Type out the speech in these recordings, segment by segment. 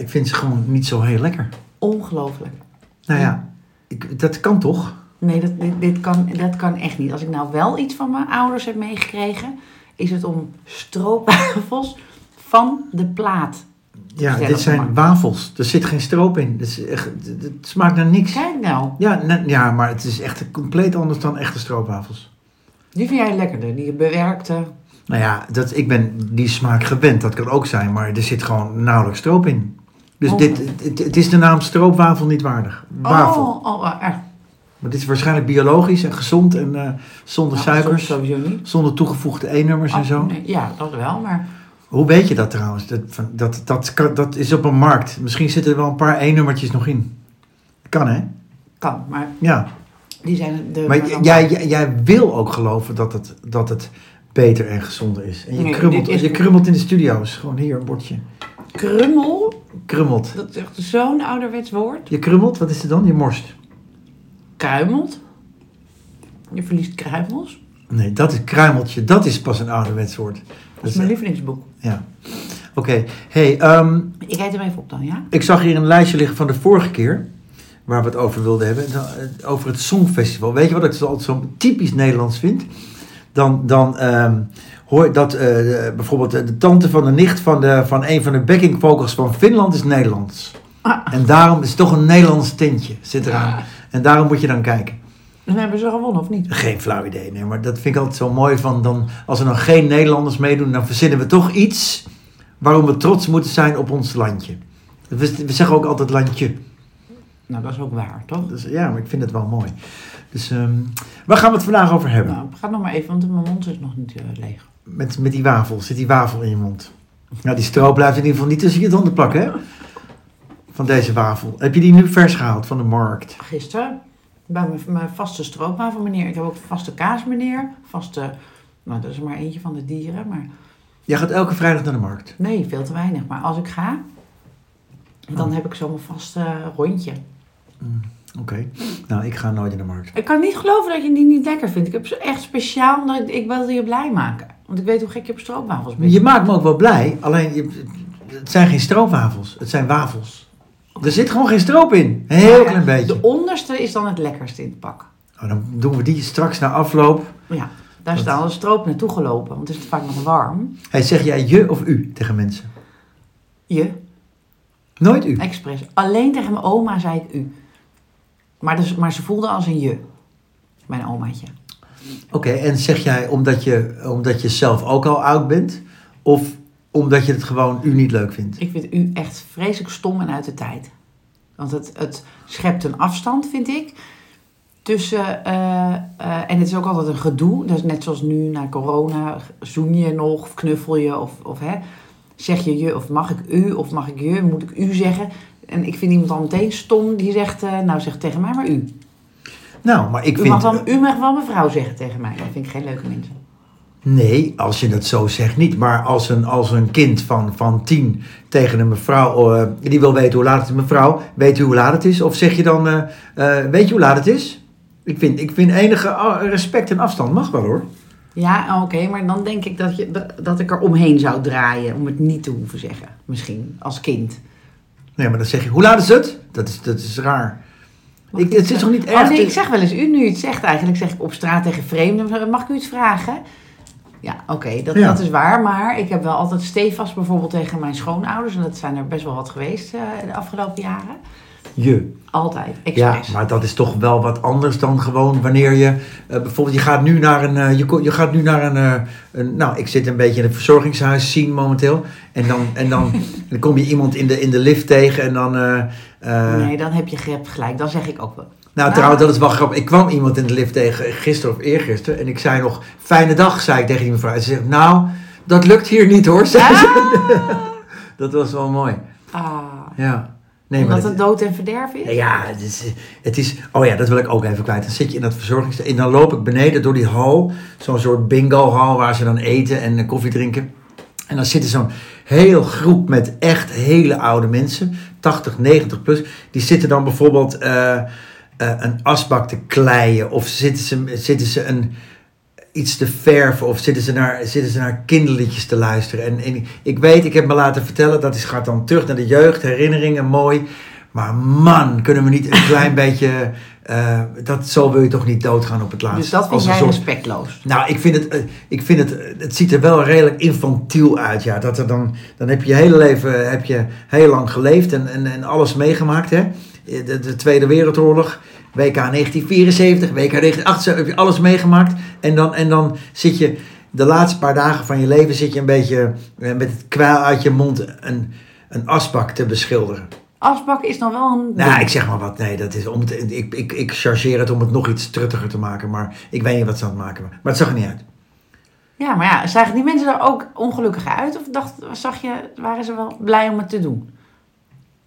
ik vind ze gewoon niet zo heel lekker. Ongelooflijk. Nou ja, ik, dat kan toch? Nee, dat, dit, dit kan, dat kan echt niet. Als ik nou wel iets van mijn ouders heb meegekregen, is het om stroopwafels van de plaat. Ja, dit zijn wafels. Er zit geen stroop in. Het, is echt, het, het smaakt naar niks. Kijk nou, Ja, ne- ja, maar het is echt compleet anders dan echte stroopwafels. die vind jij lekkerder. Die bewerkte. Nou ja, dat, ik ben die smaak gewend. Dat kan ook zijn, maar er zit gewoon nauwelijks stroop in. Dus Oh. dit, het, het is de naam stroopwafel niet waardig. Wafel. Oh, oh, oh, echt. Maar dit is waarschijnlijk biologisch en gezond en eh, zonder Nou, suikers. Sowieso niet. Zonder toegevoegde E-nummers en Oh, zo. nee, ja, dat wel, maar Hoe weet je dat trouwens? Dat, dat, dat, dat is op een markt. Misschien zitten er wel een paar E-nummertjes nog in. Kan hè? kan. Maar Ja. die zijn de. Maar jij, jij, jij wil ook geloven dat het, dat het beter en gezonder is. En je, Nee, krummelt, dit is- je krummelt in de studio's. Gewoon hier een bordje. Krummel, Krummelt. dat is echt zo'n ouderwets woord. Je krummelt, wat is het dan? Je morst. Kruimelt. Je verliest kruimels. Nee, dat is kruimeltje. Dat is pas een ouderwets woord. Dat Dat is mijn lievelingsboek. Ja. Oké. Hey, ehm, Ik eet hem even op dan, ja? ik zag hier een lijstje liggen van de vorige keer. Waar we het over wilden hebben. Eh, Over het Songfestival. Weet je wat ik zo- altijd zo typisch Nederlands vind? Dan, dan ehm, hoor dat eh, bijvoorbeeld de, de tante van de nicht van, de, van een van de backing vocals van Finland is Nederlands. Ah. En daarom is het toch een Nederlands tintje zit eraan. En daarom moet je dan kijken. Dan hebben ze gewonnen, of niet? Geen flauw idee, nee, maar dat vind ik altijd zo mooi van dan, als er dan geen Nederlanders meedoen, dan verzinnen we toch iets waarom we trots moeten zijn op ons landje. We, we zeggen ook altijd landje. Nou, dat is ook waar, toch? Dus ja, maar ik vind het wel mooi. Dus ehm, waar gaan we het vandaag over hebben? Nou, ga nog maar even, want mijn mond is nog niet eh, leeg. Met, met die wafel, zit die wafel in je mond? Nou, die stroop blijft in ieder geval niet tussen je tanden plakken, hè? Van deze wafel. Heb je die nu vers gehaald van de markt? Gisteren, bij mijn, mijn vaste stroopwafel meneer. Ik heb ook vaste kaas meneer. Vaste, nou dat is maar eentje van de dieren. Maar Jij gaat elke vrijdag naar de markt. nee, veel te weinig. Maar als ik ga, dan Oh. heb ik zo mijn vaste rondje. Oké. Nou, ik ga nooit naar de markt. Ik kan niet geloven dat je die niet lekker vindt. Ik heb ze echt speciaal, omdat ik, ik wilde je blij maken. Want ik weet hoe gek je op stroopwafels bent. Je maakt me ook wel blij, alleen je, het zijn geen stroopwafels, het zijn wafels. Er zit gewoon geen stroop in. Een heel klein beetje. De onderste is dan het lekkerste in het pak. Oh, dan doen we die straks na afloop. Ja, daar Wat? staan de stroop naartoe gelopen, want het is vaak nog warm. Hey, zeg jij je of u tegen mensen? Je, Nooit u. expres. Alleen tegen mijn oma zei ik u. Maar, dus, maar ze voelde als een je. Mijn omaatje. Oké, en zeg jij omdat je, omdat je zelf ook al oud bent? Of omdat je het gewoon u niet leuk vindt? Ik vind u echt vreselijk stom en uit de tijd. Want het, het schept een afstand, vind ik. Tussen, eh, eh, en het is ook altijd een gedoe. Dat is net zoals nu na corona. Zoen je nog, knuffel je, of, of hè, zeg je je, of mag ik u, of mag ik je, moet ik u zeggen. En ik vind iemand al meteen stom die zegt, eh, nou zeg tegen mij maar u. Nou, maar ik U mag, vind... wel, u mag wel mevrouw zeggen tegen mij. Dat vind ik geen leuke mensen. Nee, als je het zo zegt niet. Maar als een, als een kind van, van tien tegen een mevrouw, eh, die wil weten hoe laat het is, mevrouw, weet u hoe laat het is? Of zeg je dan, eh, eh, weet je hoe laat het is? Ik vind, ik vind enige respect en afstand mag wel hoor. Ja, oké, maar dan denk ik dat, je, dat- dat ik er omheen zou draaien om het niet te hoeven zeggen. Misschien, als kind. Nee, maar dan zeg je, hoe laat is het? Dat is, dat is raar. Mag Ik, het is toch niet Oh erg? nee, te- ik zeg wel eens u nu het zegt. Eigenlijk zeg ik op straat tegen vreemden, mag ik u iets vragen? Ja, oké, dat, Ja. dat is waar. Maar ik heb wel altijd stevast bijvoorbeeld tegen mijn schoonouders. En dat zijn er best wel wat geweest eh, de afgelopen jaren. Je. Altijd, Ja, expres. maar dat is toch wel wat anders dan gewoon wanneer je... eh, bijvoorbeeld, je gaat nu naar een... eh, je, je gaat nu naar een, eh, een... Nou, ik zit een beetje in het verzorgingshuis zien momenteel. En dan, en dan, dan kom je iemand in de, in de lift tegen en dan... nee, dan heb je hebt gelijk. Dan zeg ik ook wel. Nou, trouwens, dat is wel grappig. Ik kwam iemand in de lift tegen gisteren of eergisteren. En ik zei nog, fijne dag, zei ik tegen die mevrouw. En ze zegt, nou, dat lukt hier niet hoor, ze. Dat was wel mooi. Ah, Ja. Nee, omdat dat- het dood en verderf is? ja, het is, het is... Oh ja, dat wil ik ook even kwijt. Dan zit je in dat verzorgings... En dan loop ik beneden door die hal. Zo'n soort bingo-hal waar ze dan eten en koffie drinken. En dan zit er zo'n heel groep met echt hele oude mensen. 80, 90 plus. Die zitten dan bijvoorbeeld eh, eh, een asbak te kleien. Of zitten ze, zitten ze een... iets te verven of zitten ze naar, zitten ze naar kinderliedjes te luisteren. En, en ik weet, ik heb me laten vertellen, dat is, gaat dan terug naar de jeugd, herinneringen, mooi. Maar man, kunnen we niet een klein beetje. eh, dat, zo wil je toch niet doodgaan op het laatst. Dus dat vind jij soort- respectloos. nou, ik vind het, eh, ik vind het, eh, het ziet er wel redelijk infantiel uit. Ja. Dat er dan, dan heb je je hele leven heb je heel lang geleefd en, en, en alles meegemaakt. Hè? De, de Tweede Wereldoorlog, WK 1974, WK 1978, heb je alles meegemaakt. En dan, en dan zit je de laatste paar dagen van je leven zit je een beetje eh, met het kwijl uit je mond een, een asbak te beschilderen. Asbak is dan wel een... Nou, ik zeg maar wat. Nee, dat is om het, ik, ik, ik chargeer het om het nog iets truttiger te maken. Maar ik weet niet wat ze aan het maken. Maar het zag er niet uit. Ja, maar ja, zagen die mensen er ook ongelukkig uit? Of dacht, zag je, waren ze wel blij om het te doen?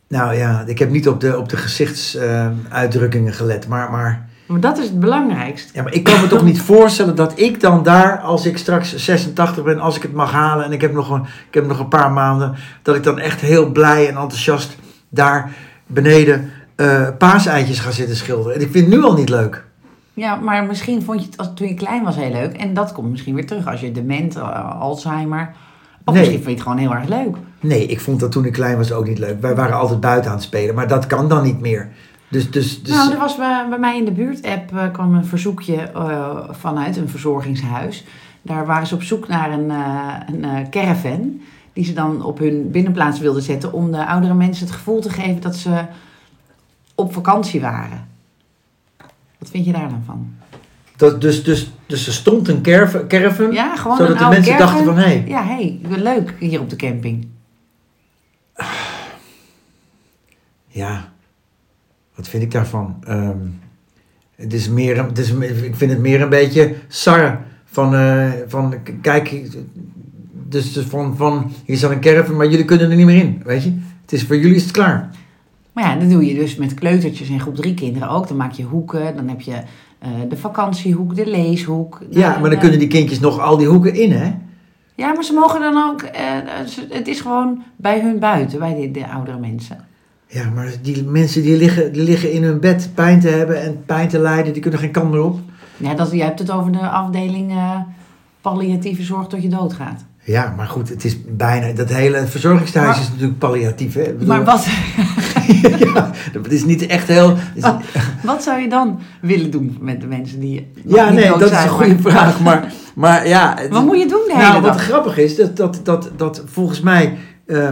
Nou ja, ik heb niet op de, op de gezichtsuitdrukkingen gelet. Maar, maar, Maar dat is het belangrijkste. ja, maar ik kan me toch niet voorstellen dat ik dan daar, als ik straks 86 ben, als ik het mag halen en ik heb nog een, ik heb nog een paar maanden, dat ik dan echt heel blij en enthousiast daar beneden eh paaseitjes ga zitten schilderen. En ik vind het nu al niet leuk. Ja, maar misschien vond je het als, toen je klein was heel leuk. En dat komt misschien weer terug als je dement, eh, Alzheimer. Of Nee. misschien vind je het gewoon heel erg leuk. Nee, ik vond dat toen ik klein was ook niet leuk. Wij waren altijd buiten aan het spelen, maar dat kan dan niet meer. Dus, dus, dus Nou, er was bij, bij mij in de buurt-app eh, kwam een verzoekje eh, vanuit een verzorgingshuis. Daar waren ze op zoek naar een, eh, een caravan. Die ze dan op hun binnenplaats wilden zetten. Om de oudere mensen het gevoel te geven dat ze op vakantie waren. Wat vind je daar dan van? Dat, dus, dus, dus er stond een caravan, caravan Ja, gewoon zodat een de oude mensen caravan. dachten van, hé, hey, Ja, hé, hey, leuk hier op de camping. ja, wat vind ik daarvan? Ehm, het is meer, het is, ik vind het meer een beetje sarre van, eh, van kijk, dus dus van, van, hier staat een caravan, maar jullie kunnen er niet meer in, weet je? Het is, voor jullie is het klaar. Maar ja, dat doe je dus met kleutertjes en groep drie kinderen ook. Dan maak je hoeken, dan heb je de vakantiehoek, de leeshoek. Ja, maar dan de- kunnen die kindjes nog al die hoeken in, hè? Ja, maar ze mogen dan ook... eh, eh, het is gewoon bij hun buiten, bij de, de oudere mensen. Ja, maar die mensen die liggen, die liggen in hun bed pijn te hebben en pijn te lijden, die kunnen geen kant meer op. Ja, dat, je hebt het over de afdeling eh, palliatieve zorg tot je doodgaat. Ja, maar goed, het is bijna, dat hele verzorgingstehuis Maar- is natuurlijk palliatief, hè? Bedoel- Maar wat, ja, het is niet echt heel... Oh, wat zou je dan willen doen met de mensen die ja, nee, dat is een goede maar- vraag, maar, maar ja... Wat moet je doen de hele Nou, wat grappig is, dat, dat, dat, dat volgens mij eh,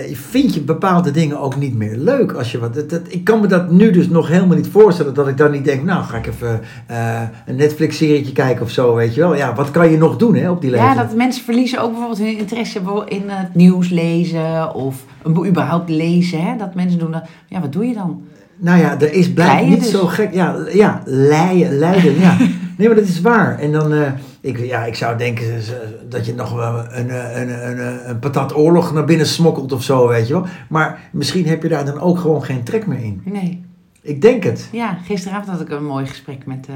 eh, vind je bepaalde dingen ook niet meer leuk. Als je wat, dat, dat- ik kan me dat nu dus nog helemaal niet voorstellen, dat ik dan niet denk, nou ga ik even eh, een Netflix-serietje kijken of zo, weet je wel. Ja, wat kan je nog doen hè, op die Ja, leeftijd? dat mensen verliezen ook bijvoorbeeld hun interesse in het nieuws lezen of een- überhaupt lezen. Hè? Dat mensen doen dat. Ja, wat doe je dan? Nou ja, er is blijkbaar niet dus. zo gek. Ja, ja leien, leiden, ja. Nee, maar dat is waar. En dan, eh, ik, ja, ik zou denken eh, dat je nog wel een, eh, een, een, een, een patat oorlog naar binnen smokkelt of zo, weet je wel. Maar misschien heb je daar dan ook gewoon geen trek meer in. Nee. Ik denk het. Ja, gisteravond had ik een mooi gesprek met de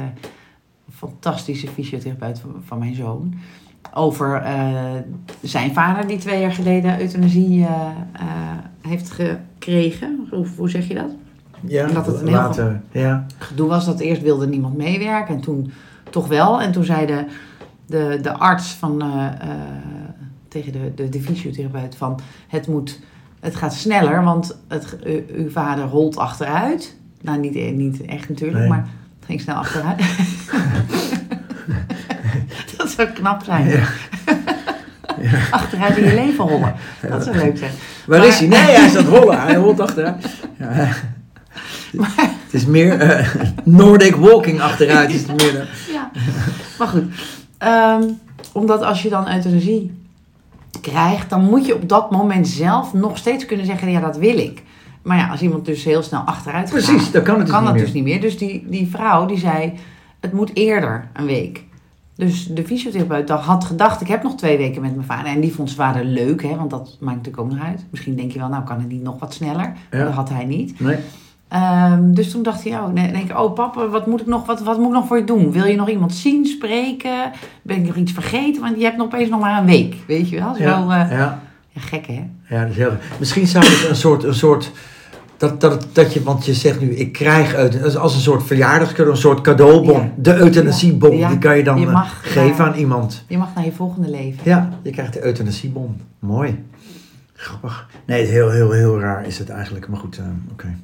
fantastische fysiotherapeut van, van mijn zoon. Over eh, zijn vader die twee jaar geleden euthanasie eh, eh, heeft gekregen. Hoe, hoe zeg je dat? Ja, En dat het een heel. Ja. gedoe was dat eerst wilde niemand meewerken en toen toch wel. En toen zei de, de, arts van, eh, eh, tegen de, de, de fysiotherapeut van het, moet, het gaat sneller, want het, u- uw vader rolt achteruit. Nou, niet, niet echt natuurlijk, Nee. maar het ging snel achteruit. dat zou knap zijn. Ja. Achteruit in je leven rollen. Dat zou leuk zijn. Waar Maar- is hij? Nee, hij is aan het rollen. Hij rolt achteruit. Ja. Het is meer eh, Nordic walking achteruit. Is het meer dan- Ja, maar goed. Ehm, omdat als je dan euthanasie krijgt, dan moet je op dat moment zelf nog steeds kunnen zeggen, ja, dat wil ik. Maar ja, als iemand dus heel snel achteruit gaat, Precies, dan kan het dus kan dat meer. dus niet meer. Dus die, die vrouw die zei, het moet eerder een week. Dus de fysiotherapeut had gedacht, ik heb nog twee weken met mijn vader. En die vond zijn vader leuk, hè, want dat maakt natuurlijk ook nog uit. Misschien denk je wel, nou kan het niet nog wat sneller. Ja. dat had hij niet. Nee. Ehm, dus toen dacht hij, oh, nee, denk ik, oh papa, wat moet, ik nog, wat, wat moet ik nog voor je doen? Wil je nog iemand zien, spreken? Ben ik nog iets vergeten? Want je hebt nog opeens nog maar een week, weet je wel? Zo, Ja, eh, ja. ja, gek hè? Ja, dat is heel... Misschien zou het een soort, een soort Dat, dat, dat je, want je zegt nu, ik krijg euthanasie, als een soort verjaardagscadeau, een soort cadeaubon. Ja. De euthanasiebon, Ja. die kan je dan Je eh, mag, geven aan iemand. Je mag naar je volgende leven. Ja, je krijgt de euthanasiebon. Mooi. Grappig. Nee, heel, heel, heel raar is het eigenlijk. Maar goed, eh, oké.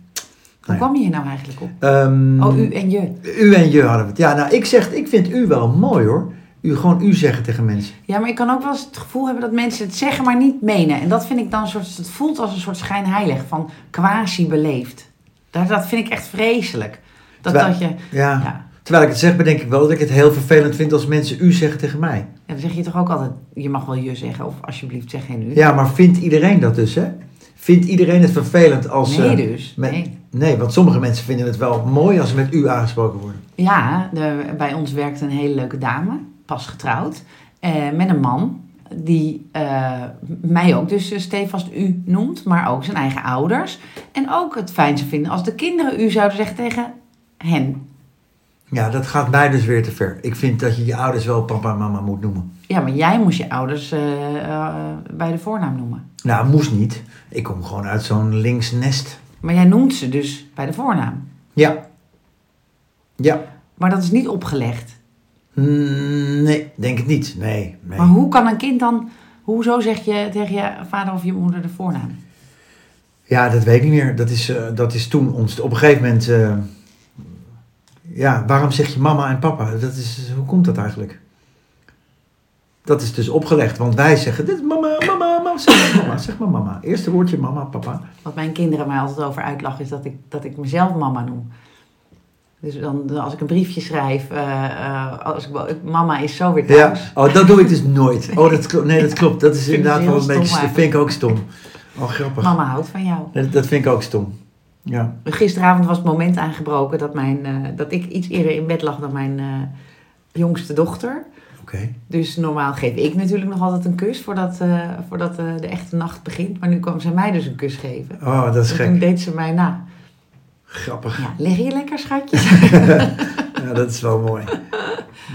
Hoe Nou kwam je hier nou eigenlijk op? Ehm, Oh, u en je. u en je hadden we het. Ja, nou, ik zeg, ik vind u wel mooi hoor. U gewoon u zeggen tegen mensen. Ja, maar ik kan ook wel eens het gevoel hebben dat mensen het zeggen, maar niet menen. En dat vind ik dan een soort, het voelt als een soort schijnheilig, van quasi beleefd. Dat, dat vind ik echt vreselijk. Dat, Terwijl- dat je, Ja. ja. Terwijl ik het zeg, bedenk ik wel dat ik het heel vervelend vind als mensen u zeggen tegen mij. Ja, dan zeg je toch ook altijd, je mag wel je zeggen, of alsjeblieft zeg geen u. Ja, maar vindt iedereen dat dus, hè? Vindt iedereen het vervelend als... nee dus. Nee. Nee, want sommige mensen vinden het wel mooi als ze met u aangesproken worden. Ja, de, bij ons werkt een hele leuke dame, pas getrouwd, eh, met een man die eh, mij ook dus eh, stevast u noemt, maar ook zijn eigen ouders. En ook het fijn zou vinden als de kinderen u zouden zeggen tegen hen. Ja, dat gaat mij dus weer te ver. Ik vind dat je je ouders wel papa en mama moet noemen. Ja, maar jij moest je ouders bij de voornaam noemen. Nou, moest niet. Ik kom gewoon uit zo'n links nest. Maar jij noemt ze dus bij de voornaam. Ja. Ja. Maar dat is niet opgelegd. Mm, Nee, denk het niet. Nee, nee. Maar hoe kan een kind dan... Hoezo zeg je tegen je vader of je moeder de voornaam? Ja, dat weet ik niet meer. Dat is, eh, dat is toen ons... Op een gegeven moment... eh, ja, waarom zeg je mama en papa? Dat is, hoe komt dat eigenlijk? Dat is dus opgelegd. Want wij zeggen... Dit is mama, mama, mama. Zeg maar mama, zeg maar mama. Eerste woordje mama, papa. Wat mijn kinderen mij altijd over uitlachen is dat ik, dat ik mezelf mama noem. Dus dan, als ik een briefje schrijf, eh, eh, als ik, mama is zo weer Ja. thuis. Oh, dat doe ik dus nooit. Oh, dat klopt. Nee, dat klopt. Dat is inderdaad wel een beetje... Dat vind ik ook stom. Oh, grappig. Mama houdt van jou. Nee, Dat vind ik ook stom. Ja. Gisteravond was het moment aangebroken dat, mijn, eh, dat ik iets eerder in bed lag dan mijn jongste dochter. Dus normaal geef ik natuurlijk nog altijd een kus voordat, eh, voordat eh, de echte nacht begint. Maar nu kwam ze mij dus een kus geven. Oh, dat is En toen gek. deed ze mij na. Grappig. Ja, lig je lekker, schatje? Ja, dat is wel mooi.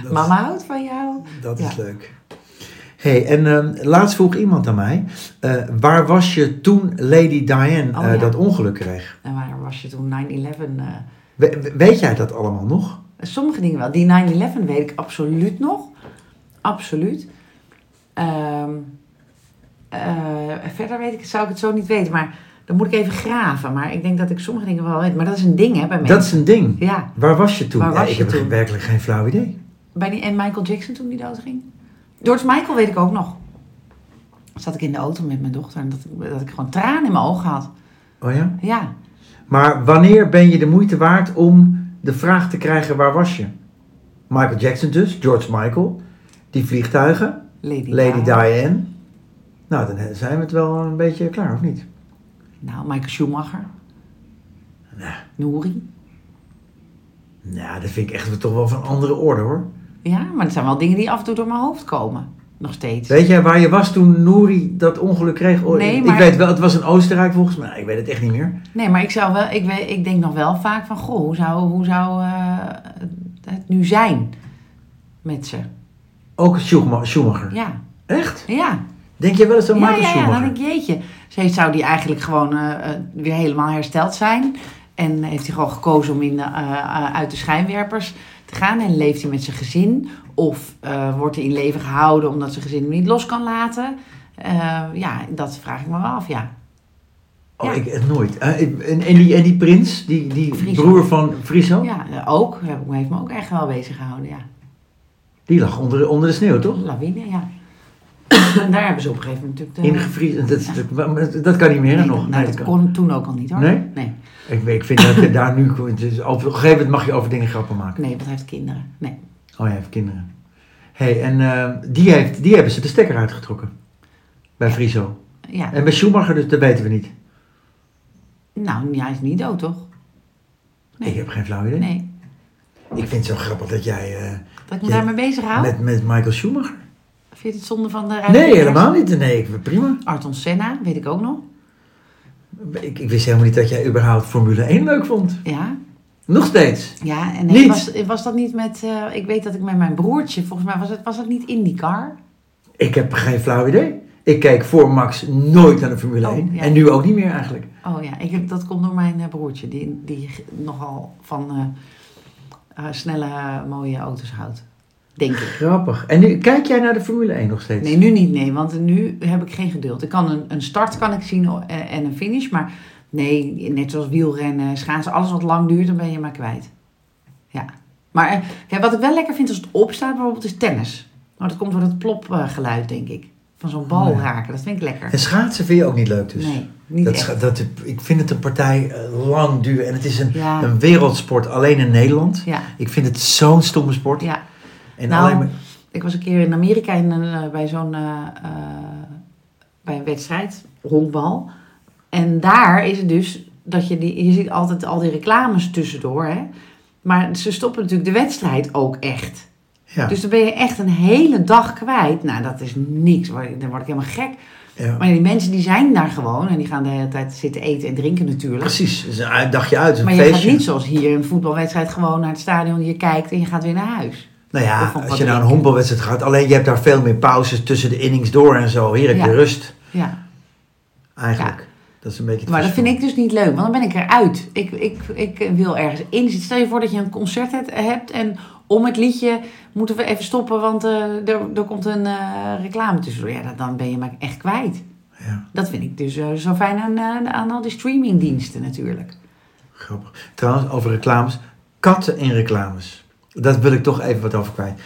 Dat, Mama houdt van jou. Dat is leuk. hey, en ehm, laatst vroeg iemand aan mij... eh, waar was je toen Lady Diane Oh, ja. dat ongeluk kreeg? En waar was je toen 9-11? eh, We- we- weet jij dat allemaal nog? sommige dingen wel. Die 9-11 weet ik absoluut nog. Absoluut. Ehm, eh, verder weet ik, zou ik het zo niet weten. Maar dan moet ik even graven. Maar ik denk dat ik sommige dingen wel weet. Maar dat is een ding hè, bij mensen. Dat is een ding. Ja. Waar was je toen? Waar Ja, was ik je heb toen? werkelijk geen flauw idee. Bij die, en Michael Jackson toen die doodging. George Michael weet ik ook nog. Zat ik in de auto met mijn dochter. En dat, ik- dat ik gewoon tranen in mijn ogen had. Oh ja? Ja. Maar wanneer ben je de moeite waard om de vraag te krijgen waar was je? Michael Jackson dus, George Michael, die vliegtuigen, Lady, Lady Di. Diane. Nou, dan zijn we het wel een beetje klaar, of niet? Nou, Michael Schumacher. Nou, Nouri. nou, dat vind ik echt toch wel van andere orde hoor. Ja, maar het zijn wel dingen die af en toe door mijn hoofd komen. Nog steeds. Weet jij waar je was toen Nouri dat ongeluk kreeg? Oh, Nee, ik, maar- ik weet wel, het was in Oostenrijk volgens mij. Ik weet het echt niet meer. Nee, maar ik, zou wel, ik, weet, ik denk nog wel vaak van... Goh, hoe zou, hoe zou eh, het nu zijn met ze? Ook Schuma- Schumacher. Ja, Echt? ja. Denk je wel eens aan Ja, Michael ja, ja, Schumacher? dan denk ik, jeetje. Ze zou die eigenlijk gewoon eh, eh, weer helemaal hersteld zijn. En heeft hij gewoon gekozen om in eh, uit de schijnwerpers te gaan. En leeft hij met zijn gezin. Of wordt hij in leven gehouden omdat zijn gezin hem niet los kan laten. Ja, dat vraag ik me wel af, ja. Oh, Ja. ik nooit. En, en, die, en die prins, die, die Friso. broer van Friso, Ja, ook. Heeft me ook echt wel bezig gehouden, ja. Die lag onder, de- onder de sneeuw, toch? Lawine, ja. en daar hebben ze op een gegeven moment natuurlijk... de- Ingevriezd. Dat, dat, dat kan niet meer, Nee, nog. nou, Nee, dat dat kan. kon toen ook al niet, hoor. Nee? Nee, Ik, ik vind dat je daar nu... Op een gegeven moment mag je over dingen grappen maken. nee want hij heeft kinderen. Nee. Oh, hij heeft kinderen. hey, en eh, die, heeft, die hebben ze de stekker uitgetrokken. Bij Friso. Ja. En bij Schumacher, dus dat weten we niet. Nou, hij is niet dood, toch? Nee. Ik heb geen flauw idee. Nee. Ik vind het zo grappig dat jij eh, Dat ik me Ja. daarmee bezig hou? met, met Michael Schumacher... Vind je het zonde van de Nee, ruimte? helemaal niet. Nee, ik, prima. Arton Senna, weet ik ook nog. Ik, ik wist helemaal niet dat jij überhaupt Formule 1 leuk vond. Ja. Nog steeds. Ja, en Niet? nee, was, was dat niet met... eh, ik weet dat ik met mijn broertje, volgens mij was het, was het niet IndyCar? Ik heb geen flauw idee. Ik keek voor Max nooit naar de Formule Oh, 1. ja. En nu ook niet meer eigenlijk. Oh ja, ik heb, dat komt door mijn eh, broertje, die, die nogal van eh, snelle, mooie auto's houdt. Denk ik. Grappig. En nu, kijk jij naar de Formule 1 nog steeds? Nee, nu niet, nee, want nu heb ik geen geduld. Ik kan een, een start kan ik zien eh, en een finish, maar nee, net zoals wielrennen, schaatsen, alles wat lang duurt, dan ben je maar kwijt. Ja. Maar eh, wat ik wel lekker vind als het opstaat, bijvoorbeeld, is tennis. Maar dat komt door het plopgeluid, denk ik. Van zo'n bal Oh raken, dat vind ik lekker. En schaatsen vind je ook niet leuk dus? Nee, niet dat, echt. dat, ik vind het een partij eh, lang duur. En het is een, Ja. een wereldsport alleen in Nederland. Ja, Ik vind het zo'n stomme sport. ja. En Nou, alleen maar, Ik was een keer in Amerika in een, eh, bij zo'n eh, bij een wedstrijd, honkbal. En daar is het dus dat je die, je ziet altijd al die reclames tussendoor, hè. Maar ze stoppen natuurlijk de wedstrijd ook echt. Ja, Dus dan ben je echt een hele dag kwijt. Nou, dat is niks. Dan word ik helemaal gek. ja. Maar die mensen die zijn daar gewoon en die gaan de hele tijd zitten eten en drinken natuurlijk. precies. Is een uit- dagje uit, het is een Maar je gaat feestje. niet zoals hier een voetbalwedstrijd gewoon naar het stadion, je kijkt en je gaat weer naar huis. Nou ja, als je naar een honkbalwedstrijd gaat, alleen je hebt daar veel meer pauzes tussen de innings door en zo. Hier heb je Ja. rust, Ja. eigenlijk. Dat is een beetje het Maar dat vind ik dus niet leuk, want dan ben ik eruit. Ik, ik, ik wil ergens in zitten. Stel je voor dat je een concert hebt, en om het liedje moeten we even stoppen, want eh, er, er komt een eh, reclame tussendoor. Ja, dat- dan ben je me echt kwijt. Ja, Dat vind ik dus eh, zo fijn aan, aan al die streamingdiensten natuurlijk. grappig. Trouwens, over reclames. Katten in reclames. Dat wil ik toch even wat over kwijt.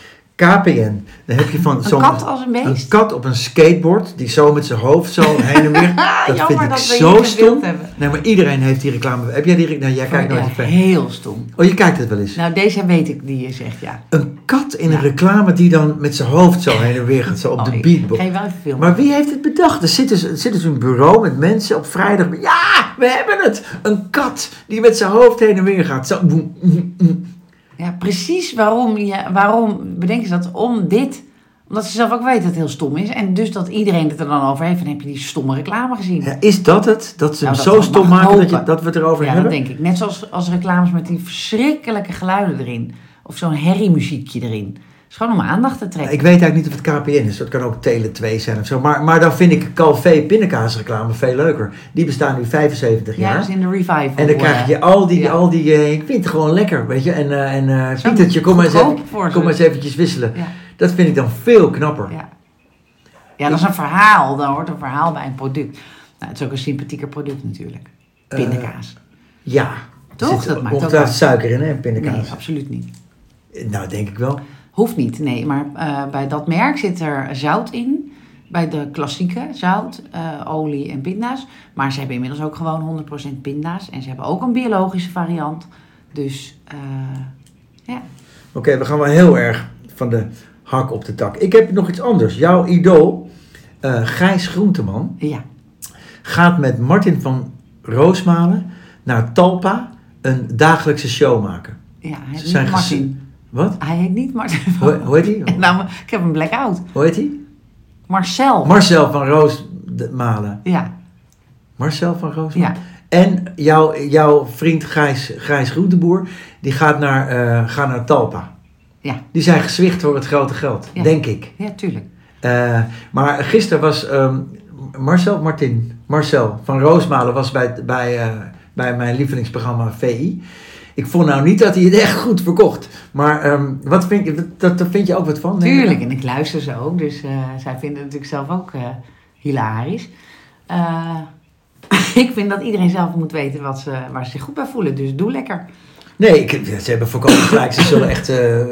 KPN, dan heb je van Een zo'n... kat als een kat op een skateboard, die zo met zijn hoofd zo heen en weer. Dat Jammer vind ik dat zo stom. Nee, maar iedereen heeft die reclame. Heb jij die reclame? Nou, jij kijkt nooit Ja, de fan. heel stom. Oh, je kijkt het wel eens. Nou, deze weet ik die je zegt, ja. Een kat in Ja. een reclame die dan met zijn hoofd zo heen en weer gaat, zo op Oh, de ik beatbox. Wel? Maar wie heeft het bedacht? Er zit dus, er zit dus een bureau met mensen op vrijdag. Ja, we hebben het! Een kat die met zijn hoofd heen en weer gaat. Zo, mm, mm. Ja, precies waarom, je, waarom bedenken ze dat? Om dit. Omdat ze zelf ook weten dat het heel stom is. En dus dat iedereen het er dan over heeft. En heb je die stomme reclame gezien. Ja, is dat het? Dat ze Nou, hem dat zo stom maken dat, je, dat we het erover Ja, dat hebben? denk ik. Net zoals als reclames met die verschrikkelijke geluiden erin. Of zo'n herriemuziekje erin. Is gewoon om aandacht te trekken. Ik weet eigenlijk niet of het KPN is. Het kan ook Tele 2 zijn of zo. Maar, maar dan vind ik Calvé pindakaasreclame veel leuker. Die bestaan nu 75 ja, jaar. dus in de revival. En dan krijg je eh, al die, ja. al die eh, ik vind het gewoon lekker, weet je. En, eh, en Zo Pietertje, kom maar, eens even, kom eens eventjes wisselen. Ja, Dat vind ik dan veel knapper. ja. ja, dat is een verhaal. Dan hoort een verhaal bij een product. Nou, het is ook een sympathieker product natuurlijk. Pindakaas. Ja. Toch? Zit Dat maakt ook suiker in, hè, pindakaas. nee, absoluut niet. Nou, denk ik wel. Hoeft niet, nee. Maar eh, bij dat merk zit er zout in. Bij de klassieke zout, eh, olie en pinda's. Maar ze hebben inmiddels ook gewoon 100% pinda's. En ze hebben ook een biologische variant. Dus eh, ja. Oké, we gaan wel heel erg van de hak op de tak. Ik heb nog iets anders. Jouw idool, eh Gijs Groenteman, ja. gaat met Martin van Roosmalen naar Talpa een dagelijkse show maken. ja hij Ze heet zijn Martin. Wat? Hij heet niet Martin. Hoe, hoe heet hij? nou, ik heb een blackout. Hoe heet hij? Marcel. Marcel van Roosmalen. ja, Marcel van Roosmalen. ja. En jouw, jouw vriend Gijs, Gijs Groenteboer, die gaat naar, eh, gaat naar Talpa. Ja. Die zijn gezwicht voor het grote geld, Ja. denk ik. ja, tuurlijk. Eh, maar gisteren was ehm, Marcel Martin, Marcel van Roosmalen was bij, bij, eh, bij mijn lievelingsprogramma VI. Ik vond nou niet dat hij het echt goed verkocht. Maar ehm, wat vind je, dat, daar vind je ook wat van? Tuurlijk, en ik luister ze ook. Dus eh, zij vinden het natuurlijk zelf ook eh, hilarisch. Eh, ik vind dat iedereen zelf moet weten wat ze, waar ze zich goed bij voelen. Dus doe lekker. Nee, ik, ze hebben voorkomen gelijk. Ze zullen echt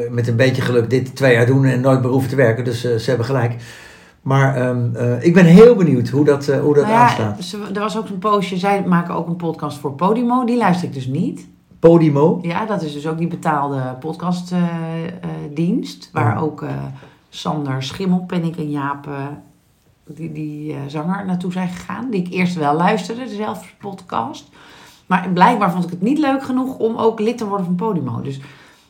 met een beetje geluk dit twee jaar doen en nooit meer hoeven te werken. Dus ze hebben gelijk. Maar ehm, eh, ik ben heel benieuwd hoe dat, eh, hoe dat Nou ja, aanstaat. ze- er was ook een postje. Zij maken ook een podcast voor Podimo. Die luister ik dus niet. Podimo. Ja, dat is dus ook die betaalde podcastdienst. waar Oh. ook eh, Sander Schimmelpenninck en Jaap, eh, die, die eh, zanger, naartoe zijn gegaan. Die ik eerst wel luisterde, dezelfde podcast. Maar blijkbaar vond ik het niet leuk genoeg om ook lid te worden van Podimo. Dus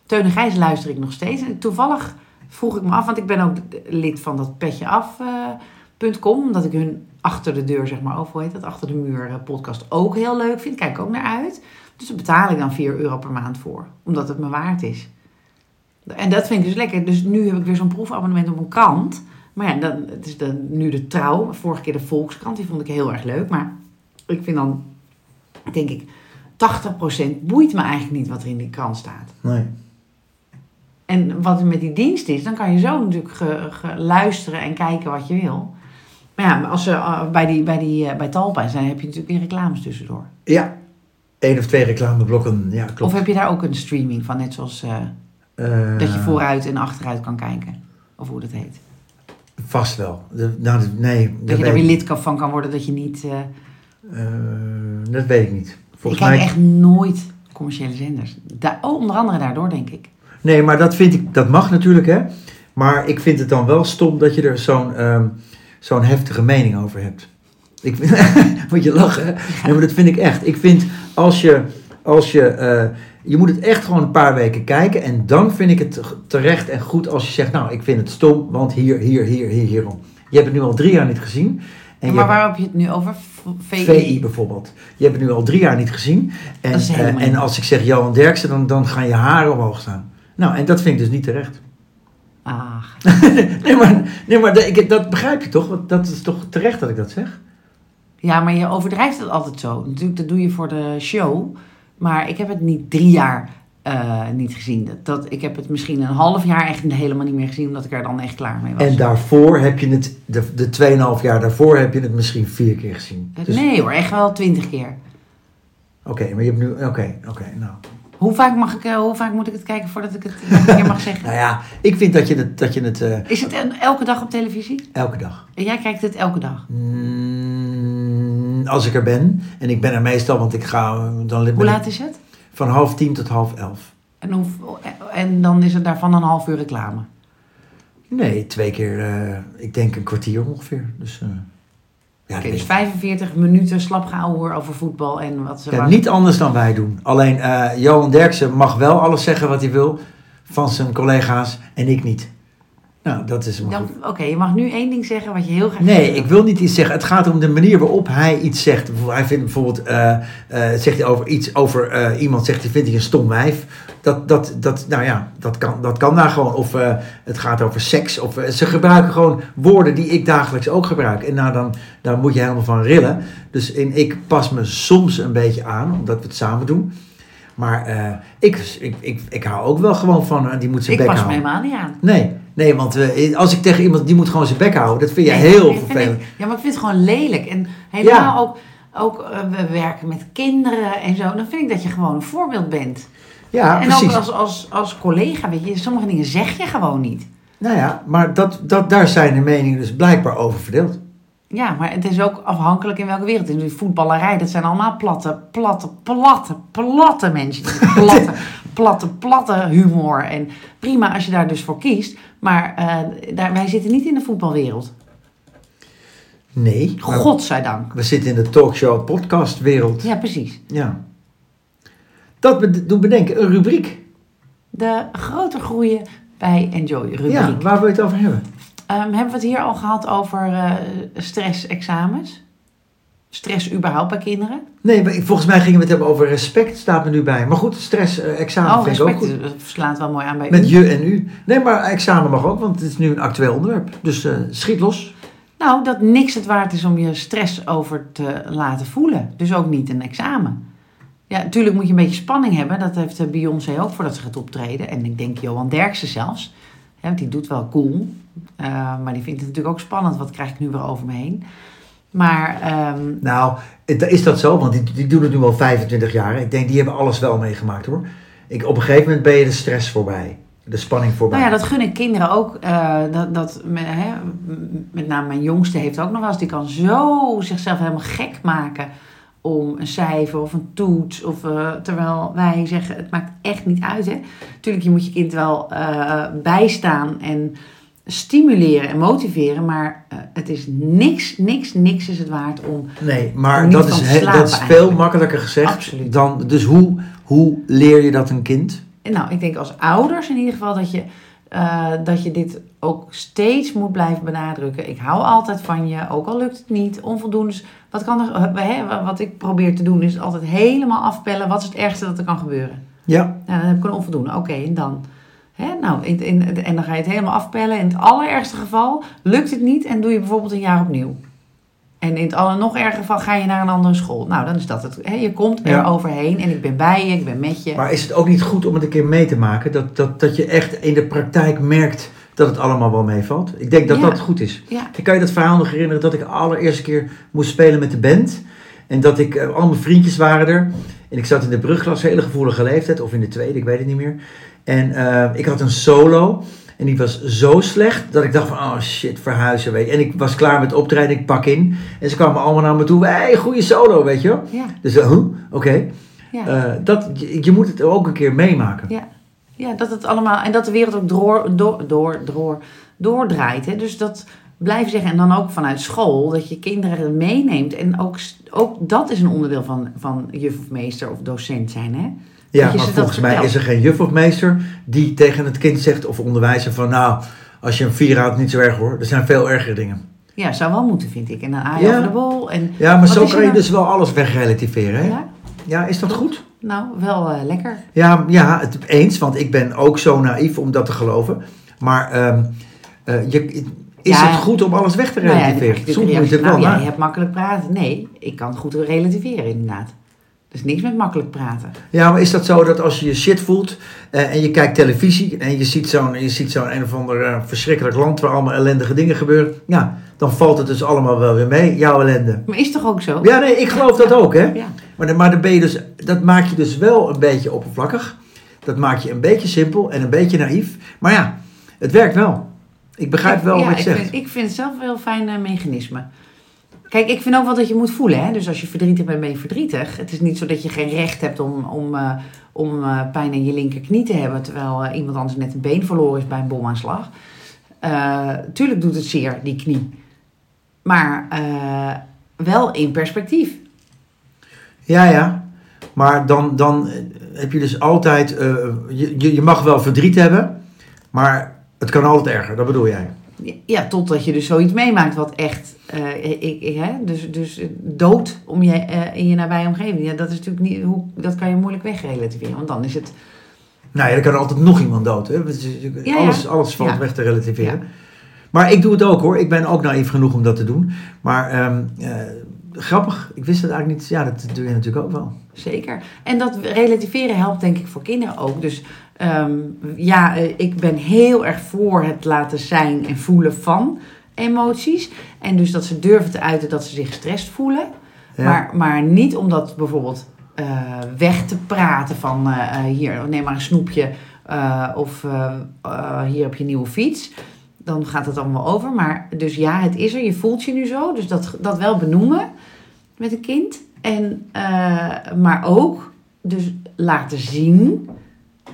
Teun en Gijs luister ik nog steeds. En toevallig vroeg ik me af, want ik ben ook lid van dat petje af.com. omdat ik hun achter de deur, zeg maar, of hoe heet dat, achter de muur eh, podcast ook heel leuk vind. Kijk ook naar uit. Dus daar betaal ik dan 4 euro per maand voor. Omdat het me waard is. En dat vind ik dus lekker. Dus nu heb ik weer zo'n proefabonnement op een krant. Maar ja, dan, het is dan nu de trouw. Vorige keer de Volkskrant, die vond ik heel erg leuk. Maar ik vind dan, denk ik, 80% boeit me eigenlijk niet wat er in die krant staat. Nee. En wat er met die dienst is, dan kan je zo natuurlijk ge- ge- luisteren en kijken wat je wil. Maar ja, als ze eh, bij, die, bij, die, eh, bij Talpa zijn, heb je natuurlijk weer reclames tussendoor. Ja. Eén of twee reclameblokken, ja, klopt. Of heb je daar ook een streaming van, net zoals eh, Eh, dat je vooruit en achteruit kan kijken? Of hoe dat heet. Vast wel. De- nou, nee, Dat, dat, je daar weer ik- lid van kan worden, dat je niet... eh, dat weet ik niet. ik Volgens kijk mij... echt nooit commerciële zenders. Da oh, onder andere daardoor, denk ik. Nee, maar dat vind ik, dat mag natuurlijk, hè. Maar ik vind het dan wel stom dat je er zo'n ehm, zo'n heftige mening over hebt. Ik moet je lachen, hè? Nee, maar dat vind ik echt. Ik vind als je, als je, eh, je moet het echt gewoon een paar weken kijken. En dan vind ik het terecht en goed als je zegt, nou, ik vind het stom, want hier, hier, hier, hier, hierom. Je hebt het nu al drie jaar niet gezien. En maar waar heb je het nu over? VI? VI bijvoorbeeld. Je hebt het nu al drie jaar niet gezien. En, eh, en als ik zeg Johan Derksen, dan, dan gaan je haren omhoog staan. Nou, en dat vind ik dus niet terecht. Ach, Nee, maar, nee, maar dat, ik, dat begrijp je toch? Want dat is toch terecht dat ik dat zeg? Ja, maar je overdrijft het altijd zo. Natuurlijk, dat doe je voor de show. Maar ik heb het niet drie jaar eh, niet gezien. Dat, dat, ik heb het misschien een half jaar echt helemaal niet meer gezien, omdat ik er dan echt klaar mee was. En daarvoor heb je het, de, de 2,5 jaar daarvoor heb je het misschien vier keer gezien. Dus- Nee hoor, echt wel twintig keer. Oké, maar je hebt nu. Oké, oké, nou. Hoe vaak, mag ik, eh, hoe vaak moet ik het kijken voordat ik het een keer mag zeggen? Nou ja, ik vind dat je het, dat je het eh, Is het el- elke dag op televisie? elke dag. En jij kijkt het elke dag. Mm, als ik er ben, en ik ben er meestal, want ik ga dan Hoe laat is het? van half tien tot half elf. En, hoe, en dan is het daarvan een half uur reclame. Nee, twee keer, eh, ik denk een kwartier ongeveer. Dus eh, ja, dus weet 45 minuten slap gehouden over voetbal en wat ze. Ja, niet anders dan wij doen. Alleen eh, Johan Derksen mag wel alles zeggen wat hij wil van zijn collega's en ik niet. Nou, dat is. Oké, je mag nu één ding zeggen wat je heel graag Nee, ik wil niet iets zeggen. Het gaat om de manier waarop hij iets zegt. Hij vindt bijvoorbeeld, eh, eh, zegt hij over iets over eh, iemand, zegt hij, vindt hij een stom wijf. Dat, dat, dat, nou ja, dat kan, dat kan daar gewoon. Of het gaat over seks. Of, ze gebruiken gewoon woorden die ik dagelijks ook gebruik. En nou, dan, daar moet je helemaal van rillen. Dus en ik pas me soms een beetje aan, omdat we het samen doen. Maar ik, ik, ik, ik hou ook wel gewoon van, die moet zijn Ik bek pas me helemaal niet aan. Nee, nee, want eh, als ik tegen iemand, die moet gewoon zijn bek houden. Dat vind je Nee, heel vervelend. ja, maar ik vind het gewoon lelijk. En helemaal Ja. ook, ook eh, we werken met kinderen en zo. Dan vind ik dat je gewoon een voorbeeld bent. Ja, en precies. ook als, als, als collega, weet je, sommige dingen zeg je gewoon niet. Nou ja, maar dat, dat, daar zijn de meningen dus blijkbaar over verdeeld. Ja, maar het is ook afhankelijk in welke wereld. In de voetballerij, dat zijn allemaal platte, platte, platte, platte mensen. Platte, platte, platte humor. En prima als je daar dus voor kiest. Maar eh, daar, wij zitten niet in de voetbalwereld. Nee, Godzijdank. we zitten in de talkshow podcast wereld. Ja, precies. Ja. Dat doet bedenken, een rubriek. De grote groeien bij Enjoy rubriek. Ja, waar wil je het over hebben? Ehm, hebben we het hier al gehad over eh stress-examens? Stress überhaupt bij kinderen? Nee, maar volgens mij gingen we het hebben over respect, staat me nu bij. Maar goed, stress, eh, oh, vind ik ook goed. eh, slaat wel mooi aan bij Met u. je en u. Nee, maar examen mag ook, want het is nu een actueel onderwerp. Dus schiet los. Nou, dat niks het waard is om je stress over te laten voelen. Dus ook niet een examen. Ja, natuurlijk moet je een beetje spanning hebben. Dat heeft Beyoncé ook voordat ze gaat optreden. En ik denk Johan Derksen zelfs. Want die doet wel cool. Eh, maar die vindt het natuurlijk ook spannend. Wat krijg ik nu weer over me heen? Maar ehm, Nou, is dat zo? Want die, die doen het nu al 25 jaar. Ik denk, die hebben alles wel meegemaakt hoor. Ik, op een gegeven moment ben je de stress voorbij. De spanning voorbij. Nou ja, dat gun ik kinderen ook. eh, dat, dat, me- hè, met name mijn jongste heeft ook nog wel eens. Die kan zo zichzelf helemaal gek maken om een cijfer of een toets. Of, eh, terwijl wij zeggen, het maakt echt niet uit. Hè? Tuurlijk, je moet je kind wel bijstaan en stimuleren en motiveren. Maar eh, het is niks, niks, niks is het waard om... Nee, maar dat is, te he- slapen dat is veel makkelijker gezegd. Absoluut. Dan, dus hoe, hoe leer je dat een kind? Nou, ik denk als ouders in ieder geval dat je, eh, dat je dit ook steeds moet blijven benadrukken. Ik hou altijd van je, ook al lukt het niet, onvoldoende. Wat, kan er, eh, hè, wat ik probeer te doen is altijd helemaal afpellen. Wat is het ergste dat er kan gebeuren? Ja, Nou, dan heb ik een onvoldoende. Oké, en dan? Hè? Nou, in, in, en dan ga je het helemaal afpellen. In het allerergste geval lukt het niet en doe je bijvoorbeeld een jaar opnieuw. En in het aller nog erger geval ga je naar een andere school. Nou, dan is dat het. Hè? Je komt er Ja. overheen en ik ben bij je, ik ben met je. Maar is het ook niet goed om het een keer mee te maken? Dat, dat, dat je echt in de praktijk merkt dat het allemaal wel meevalt. Ik denk dat Ja. dat goed is. Ja, Ik kan je dat verhaal nog herinneren dat ik de allereerste keer moest spelen met de band. En dat ik, eh, al mijn vriendjes waren er. En ik zat in de brugklas, hele gevoelige leeftijd. Of in de tweede, ik weet het niet meer. En eh, ik had een solo. En die was zo slecht dat ik dacht van, oh shit, verhuizen, weet je. En ik was klaar met optreden, ik pak in. En ze kwamen allemaal naar me toe. Hé, hey, goede solo, weet je wel. ja, Dus, eh, huh? oké. ja. Eh, dat, je, je moet het ook een keer meemaken. Ja. ja, dat het allemaal. En dat de wereld ook door, door, door, door, doordraait. Hè? Dus dat blijven zeggen. En dan ook vanuit school, dat je kinderen meeneemt. En ook, ook dat is een onderdeel van, van juf of meester of docent zijn. Hè? Ja, je maar volgens mij vertelt. is er geen juf of meester die tegen het kind zegt of onderwijzer van nou, als je een vier haalt, niet zo erg hoor. Er zijn veel ergere dingen. Ja, zou wel moeten, vind ik. En dan aai Ja. over de bol. En, Ja, maar zo kan je nou? dus wel alles wegrelativeren. Hè? Ja. ja, is dat goed? nou, wel eh, lekker. Ja, ja, het eens, want ik ben ook zo naïef om dat te geloven. Maar ehm, eh, je, is Ja. het goed om alles weg te Nou ja, relativeren? je Soms moet je het reactie, wel nou, na. jij hebt makkelijk praten. Nee, ik kan goed relativeren inderdaad. Dus niks met makkelijk praten. Ja, maar is dat zo dat als je je shit voelt eh, en je kijkt televisie en je ziet zo'n je ziet zo'n een of ander eh, verschrikkelijk land waar allemaal ellendige dingen gebeuren, ja, dan valt het dus allemaal wel weer mee, jouw ellende. Maar is toch ook zo? Ja, nee, ik geloof dat ook, hè. Ja. Maar, maar dan ben je dus, dat maak je dus wel een beetje oppervlakkig. Dat maak je een beetje simpel en een beetje naïef. Maar ja, het werkt wel. Ik begrijp wel ja, wat je ik zegt. Vind, ik vind het zelf een heel fijn mechanisme. Kijk, ik vind ook wel dat je moet voelen. Hè? Dus als je verdrietig bent, ben je verdrietig. Het is niet zo dat je geen recht hebt om, om, eh, om eh, pijn in je linkerknie te hebben... terwijl eh, iemand anders net een been verloren is bij een bomaanslag. Tuurlijk doet het zeer, die knie. Maar wel in perspectief. Ja, ja. Maar dan, dan heb je dus altijd... je- je mag wel verdriet hebben, maar het kan altijd erger. Dat bedoel jij? Ja, totdat je dus zoiets meemaakt wat echt... eh, ik, ik, hè? Dus, dus dood om je, eh, in je nabije omgeving. Ja, dat, is natuurlijk niet, hoe, dat kan je moeilijk wegrelativeren. Want dan is het... Nou ja, er kan altijd nog iemand dood. Hè? Ja, alles, alles valt Ja. weg te relativeren. Maar ik doe het ook hoor. Ik ben ook naïef genoeg om dat te doen. Maar ehm, eh, grappig. Ik wist het eigenlijk niet. Ja, dat doe je natuurlijk ook wel. Zeker. En dat relativeren helpt denk ik voor kinderen ook. Dus ehm, ja, eh, ik ben heel erg voor het laten zijn en voelen van emoties. En dus dat ze durven te uiten dat ze zich gestrest voelen. Ja. Maar, maar niet om dat bijvoorbeeld eh, weg te praten van eh, hier, neem maar een snoepje. of hier heb je een nieuwe fiets. Dan gaat het allemaal over. Maar dus ja, het is er. Je voelt je nu zo. Dus dat, dat wel benoemen met een kind. En, maar ook dus laten zien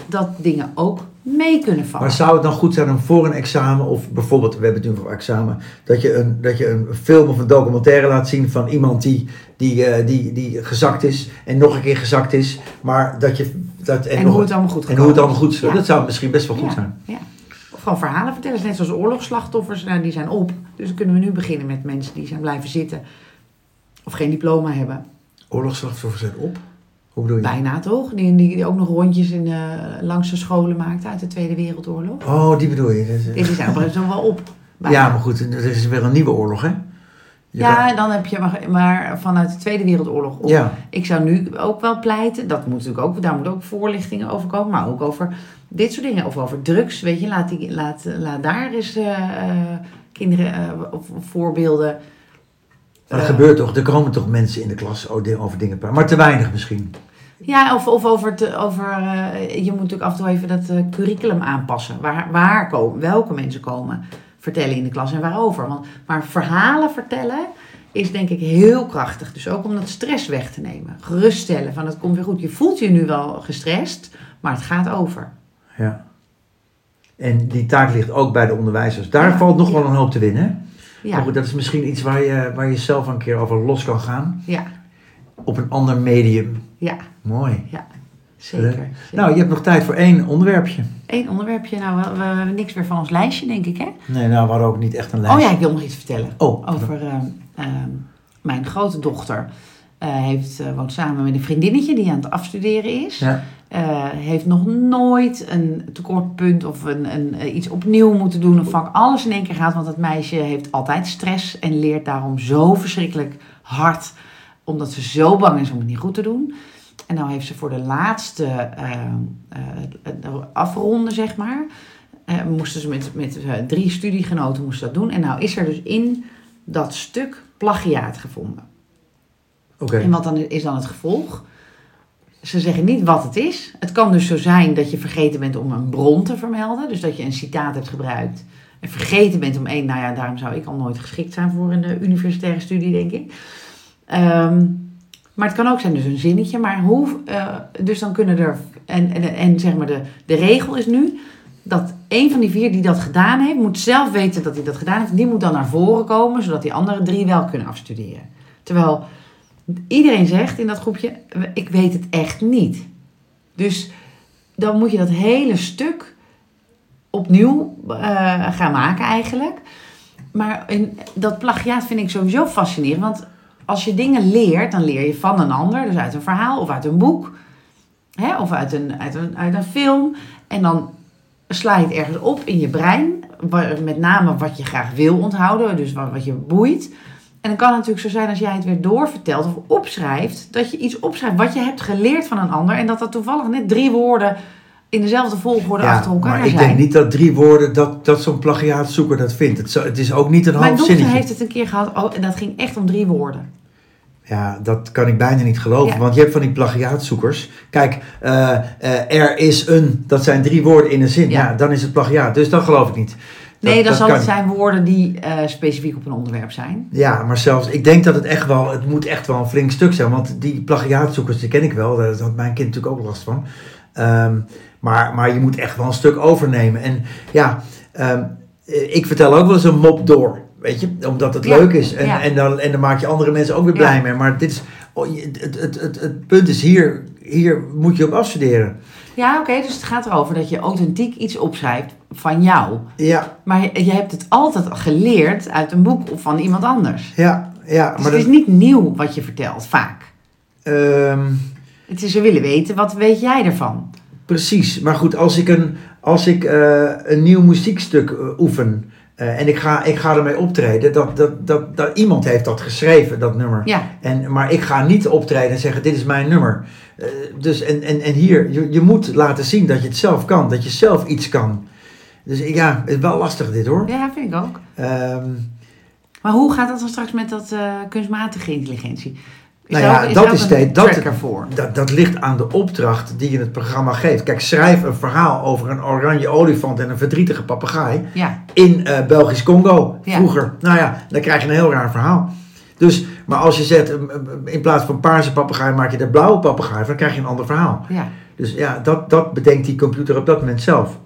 dat dingen ook mee kunnen vallen. Maar zou het dan goed zijn om voor een examen, of bijvoorbeeld, we hebben het nu voor examen, dat je een, dat je een film of een documentaire laat zien van iemand die, die, eh, die, die gezakt is en nog een keer gezakt is, maar dat je dat en nog- hoe het allemaal goed en hoe het allemaal goed is. Ja. Dat zou misschien best wel goed Ja, zijn. Ja. Of gewoon verhalen vertellen. Net zoals oorlogsslachtoffers, nou, die zijn op. Dus dan kunnen we nu beginnen met mensen die zijn blijven zitten. Of geen diploma hebben. Oorlogsslachtoffers zijn op. Hoe bedoel je? Bijna toch? Die, die, die ook nog rondjes in, eh, langs de scholen maakten uit de Tweede Wereldoorlog. Oh, die bedoel je. Dat is- Die zijn op een gegeven moment wel op. Bijna. ja, maar goed, er is weer een nieuwe oorlog, hè? Je Ja, kan- en dan heb je maar, maar vanuit de Tweede Wereldoorlog op. ja. Ik zou nu ook wel pleiten, dat moet natuurlijk ook, daar moet ook voorlichtingen over komen, maar ook over dit soort dingen. Of over drugs, weet je, laat, die, laat, laat daar eens eh, eh, kinderen eh, of, of voorbeelden. Maar dat eh, gebeurt toch, er komen toch mensen in de klas over over dingen praten, maar te weinig misschien. Ja, of, of over, te, over eh, je moet natuurlijk af en toe even dat eh, curriculum aanpassen. Waar, waar komen, welke mensen komen vertellen in de klas en waarover. Want, maar verhalen vertellen is denk ik heel krachtig. Dus ook om dat stress weg te nemen. Geruststellen van het komt weer goed. Je voelt je nu wel gestrest, maar het gaat over. Ja. En die taak ligt ook bij de onderwijzers. Daar Ja. valt nog wel een hoop te winnen. Maar Ja, goed, dat is misschien iets waar je, waar je zelf een keer over los kan gaan. ja, Op een ander medium. Ja, Mooi. zeker. Leuk. zeker. Nou, je hebt nog tijd voor één onderwerpje. Eén onderwerpje. Nou, we, we hebben niks meer van ons lijstje, denk ik, hè? Nee, nou, we hadden ook niet echt een lijst. Oh ja, ik wil nog iets vertellen. Oh, over ehm, ehm, mijn grote dochter. eh heeft, eh, woont samen met een vriendinnetje die aan het afstuderen is. Ja. eh, heeft nog nooit een tekortpunt of een, een, eh, iets opnieuw moeten doen. Een vak alles in één keer gaat. Want dat meisje heeft altijd stress en leert daarom zo verschrikkelijk hard. Omdat ze zo bang is om het niet goed te doen. En nou heeft ze voor de laatste eh, eh, afronde, zeg maar. moesten ze met, met drie studiegenoten moesten dat doen. En nou is er dus in dat stuk plagiaat gevonden. Oké. En wat dan is dan het gevolg? Ze zeggen niet wat het is. Het kan dus zo zijn dat je vergeten bent om een bron te vermelden. Dus dat je een citaat hebt gebruikt. En vergeten bent om één. Nou ja, daarom zou ik al nooit geschikt zijn voor een universitaire studie, denk ik. Ehm, maar het kan ook zijn dus een zinnetje. Maar hoe, eh, dus dan kunnen er. En, en, en zeg maar, de, de regel is nu dat een van die vier die dat gedaan heeft, moet zelf weten dat hij dat gedaan heeft. Die moet dan naar voren komen, zodat die andere drie wel kunnen afstuderen. Terwijl iedereen zegt in dat groepje: ik weet het echt niet. Dus dan moet je dat hele stuk opnieuw eh, gaan maken eigenlijk. Maar in, dat plagiaat vind ik sowieso fascinerend. Want als je dingen leert, dan leer je van een ander. Dus uit een verhaal of uit een boek. Hè, of uit een, uit, een, uit een film. En dan sla je het ergens op in je brein. Met name wat je graag wil onthouden. Dus wat, wat je boeit. En dan kan het natuurlijk zo zijn als jij het weer doorvertelt of opschrijft. Dat je iets opschrijft wat je hebt geleerd van een ander. En dat dat toevallig net drie woorden in dezelfde volgorde achter elkaar maar ik zijn. denk niet dat drie woorden, dat, dat zo'n plagiaatzoeker dat vindt. Het, zo- het is ook niet een Mijn half dochter zinnetje. heeft het een keer gehad. Oh, en dat ging echt om drie woorden. Ja, dat kan ik bijna niet geloven. Ja. Want je hebt van die plagiaatzoekers. Kijk, eh, eh, er is een, dat zijn drie woorden in een zin. Ja. Ja. dan is het plagiaat. Dus dat geloof ik niet. Dat- Nee, dan dat zal het zijn woorden die eh, specifiek op een onderwerp zijn. Ja, maar zelfs, ik denk dat het echt wel, het moet echt wel een flink stuk zijn. Want die plagiaatzoekers, die ken ik wel. Daar had mijn kind natuurlijk ook last van. Ehm, maar, maar je moet echt wel een stuk overnemen. En ja, ehm, eh, ik vertel ook wel eens een mop door. Weet je, omdat het Ja, leuk is. En, ja. en, dan, en dan maak je andere mensen ook weer blij Ja. mee. Maar dit is, oh, het, het, het, het punt is hier, hier moet je op afstuderen. Ja, oké, dus het gaat erover dat je authentiek iets opschrijft van jou. Ja, Maar je, je hebt het altijd geleerd uit een boek of van iemand anders. ja, ja. Dus Maar het is niet nieuw wat je vertelt, vaak. ehm, Het is, ze willen weten, wat weet jij ervan? Precies, maar goed, als ik een, als ik, eh, een nieuw muziekstuk eh, oefen eh, en ik ga, ik ga ermee optreden, dat, dat, dat, dat, iemand heeft dat geschreven, dat nummer. Ja, En, maar ik ga niet optreden en zeggen, dit is mijn nummer. Eh, dus, en, en, en hier, je, je moet laten zien dat je het zelf kan, dat je zelf iets kan. Dus ja, het is wel lastig dit hoor. ja vind ik ook. Ehm, Maar hoe gaat dat dan straks met dat eh, kunstmatige intelligentie? Nou ja, is dat is steeds- dat- dat, dat ligt aan de opdracht die je het programma geeft. Kijk, schrijf een verhaal over een oranje olifant en een verdrietige papegaai. Ja, in eh, Belgisch Congo Ja. vroeger. Nou ja, dan krijg je een heel raar verhaal. Dus, maar als je zet, eh, eh, in plaats van paarse papegaai maak je de blauwe papegaai, dan krijg je een ander verhaal. ja. Dus ja, dat, dat bedenkt die computer op dat moment zelf.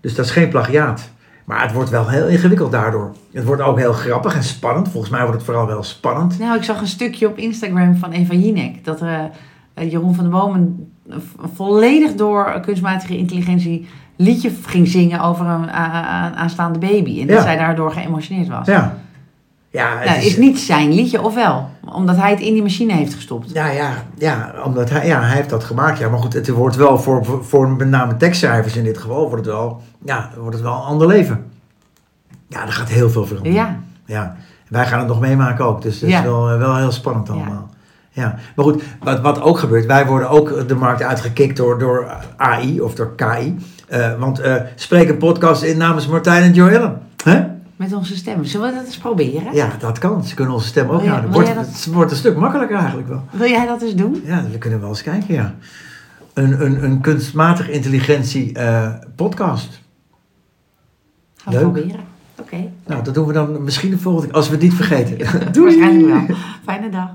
Dus dat is geen plagiaat. Maar het wordt wel heel ingewikkeld daardoor. Het wordt ook heel grappig en spannend. Volgens mij wordt het vooral wel spannend. Nou, ik zag een stukje op Instagram van Eva Jinek. Dat eh, eh, Jeroen van der Boom een, een volledig door kunstmatige intelligentie liedje ging zingen over een aanstaande baby. En dat Ja. zij daardoor geëmotioneerd was. Ja. Ja, het Nou, is niet zijn liedje, of wel? Omdat hij het in die machine heeft gestopt. Ja, ja, ja, omdat hij, ja, hij heeft dat gemaakt. Ja, maar goed, het wordt wel voor, voor, met name tekstschrijvers in dit geval, wordt het wel, ja, wordt het wel een ander leven. Ja, er gaat heel veel veranderen. Ja, Ja, wij gaan het nog meemaken ook, dus het Ja. is wel, eh, wel heel spannend allemaal. Ja. maar goed, wat, wat ook gebeurt, wij worden ook de markt uitgekikt door, door AI of door KI. Eh, want eh spreek een podcast in namens Martijn en Joellen. Met onze stemmen. Zullen we dat eens proberen? Ja, dat kan. Ze kunnen onze stem ook houden. Wordt, dat- Het wordt een stuk makkelijker eigenlijk wel. Wil jij dat eens doen? Ja, we kunnen wel eens kijken, ja. Een, een, een kunstmatig intelligentie eh, podcast. Gaan we Leuk. proberen. Oké. Nou, dat doen we dan misschien de volgende keer, als we het niet vergeten. Waarschijnlijk wel. Fijne dag.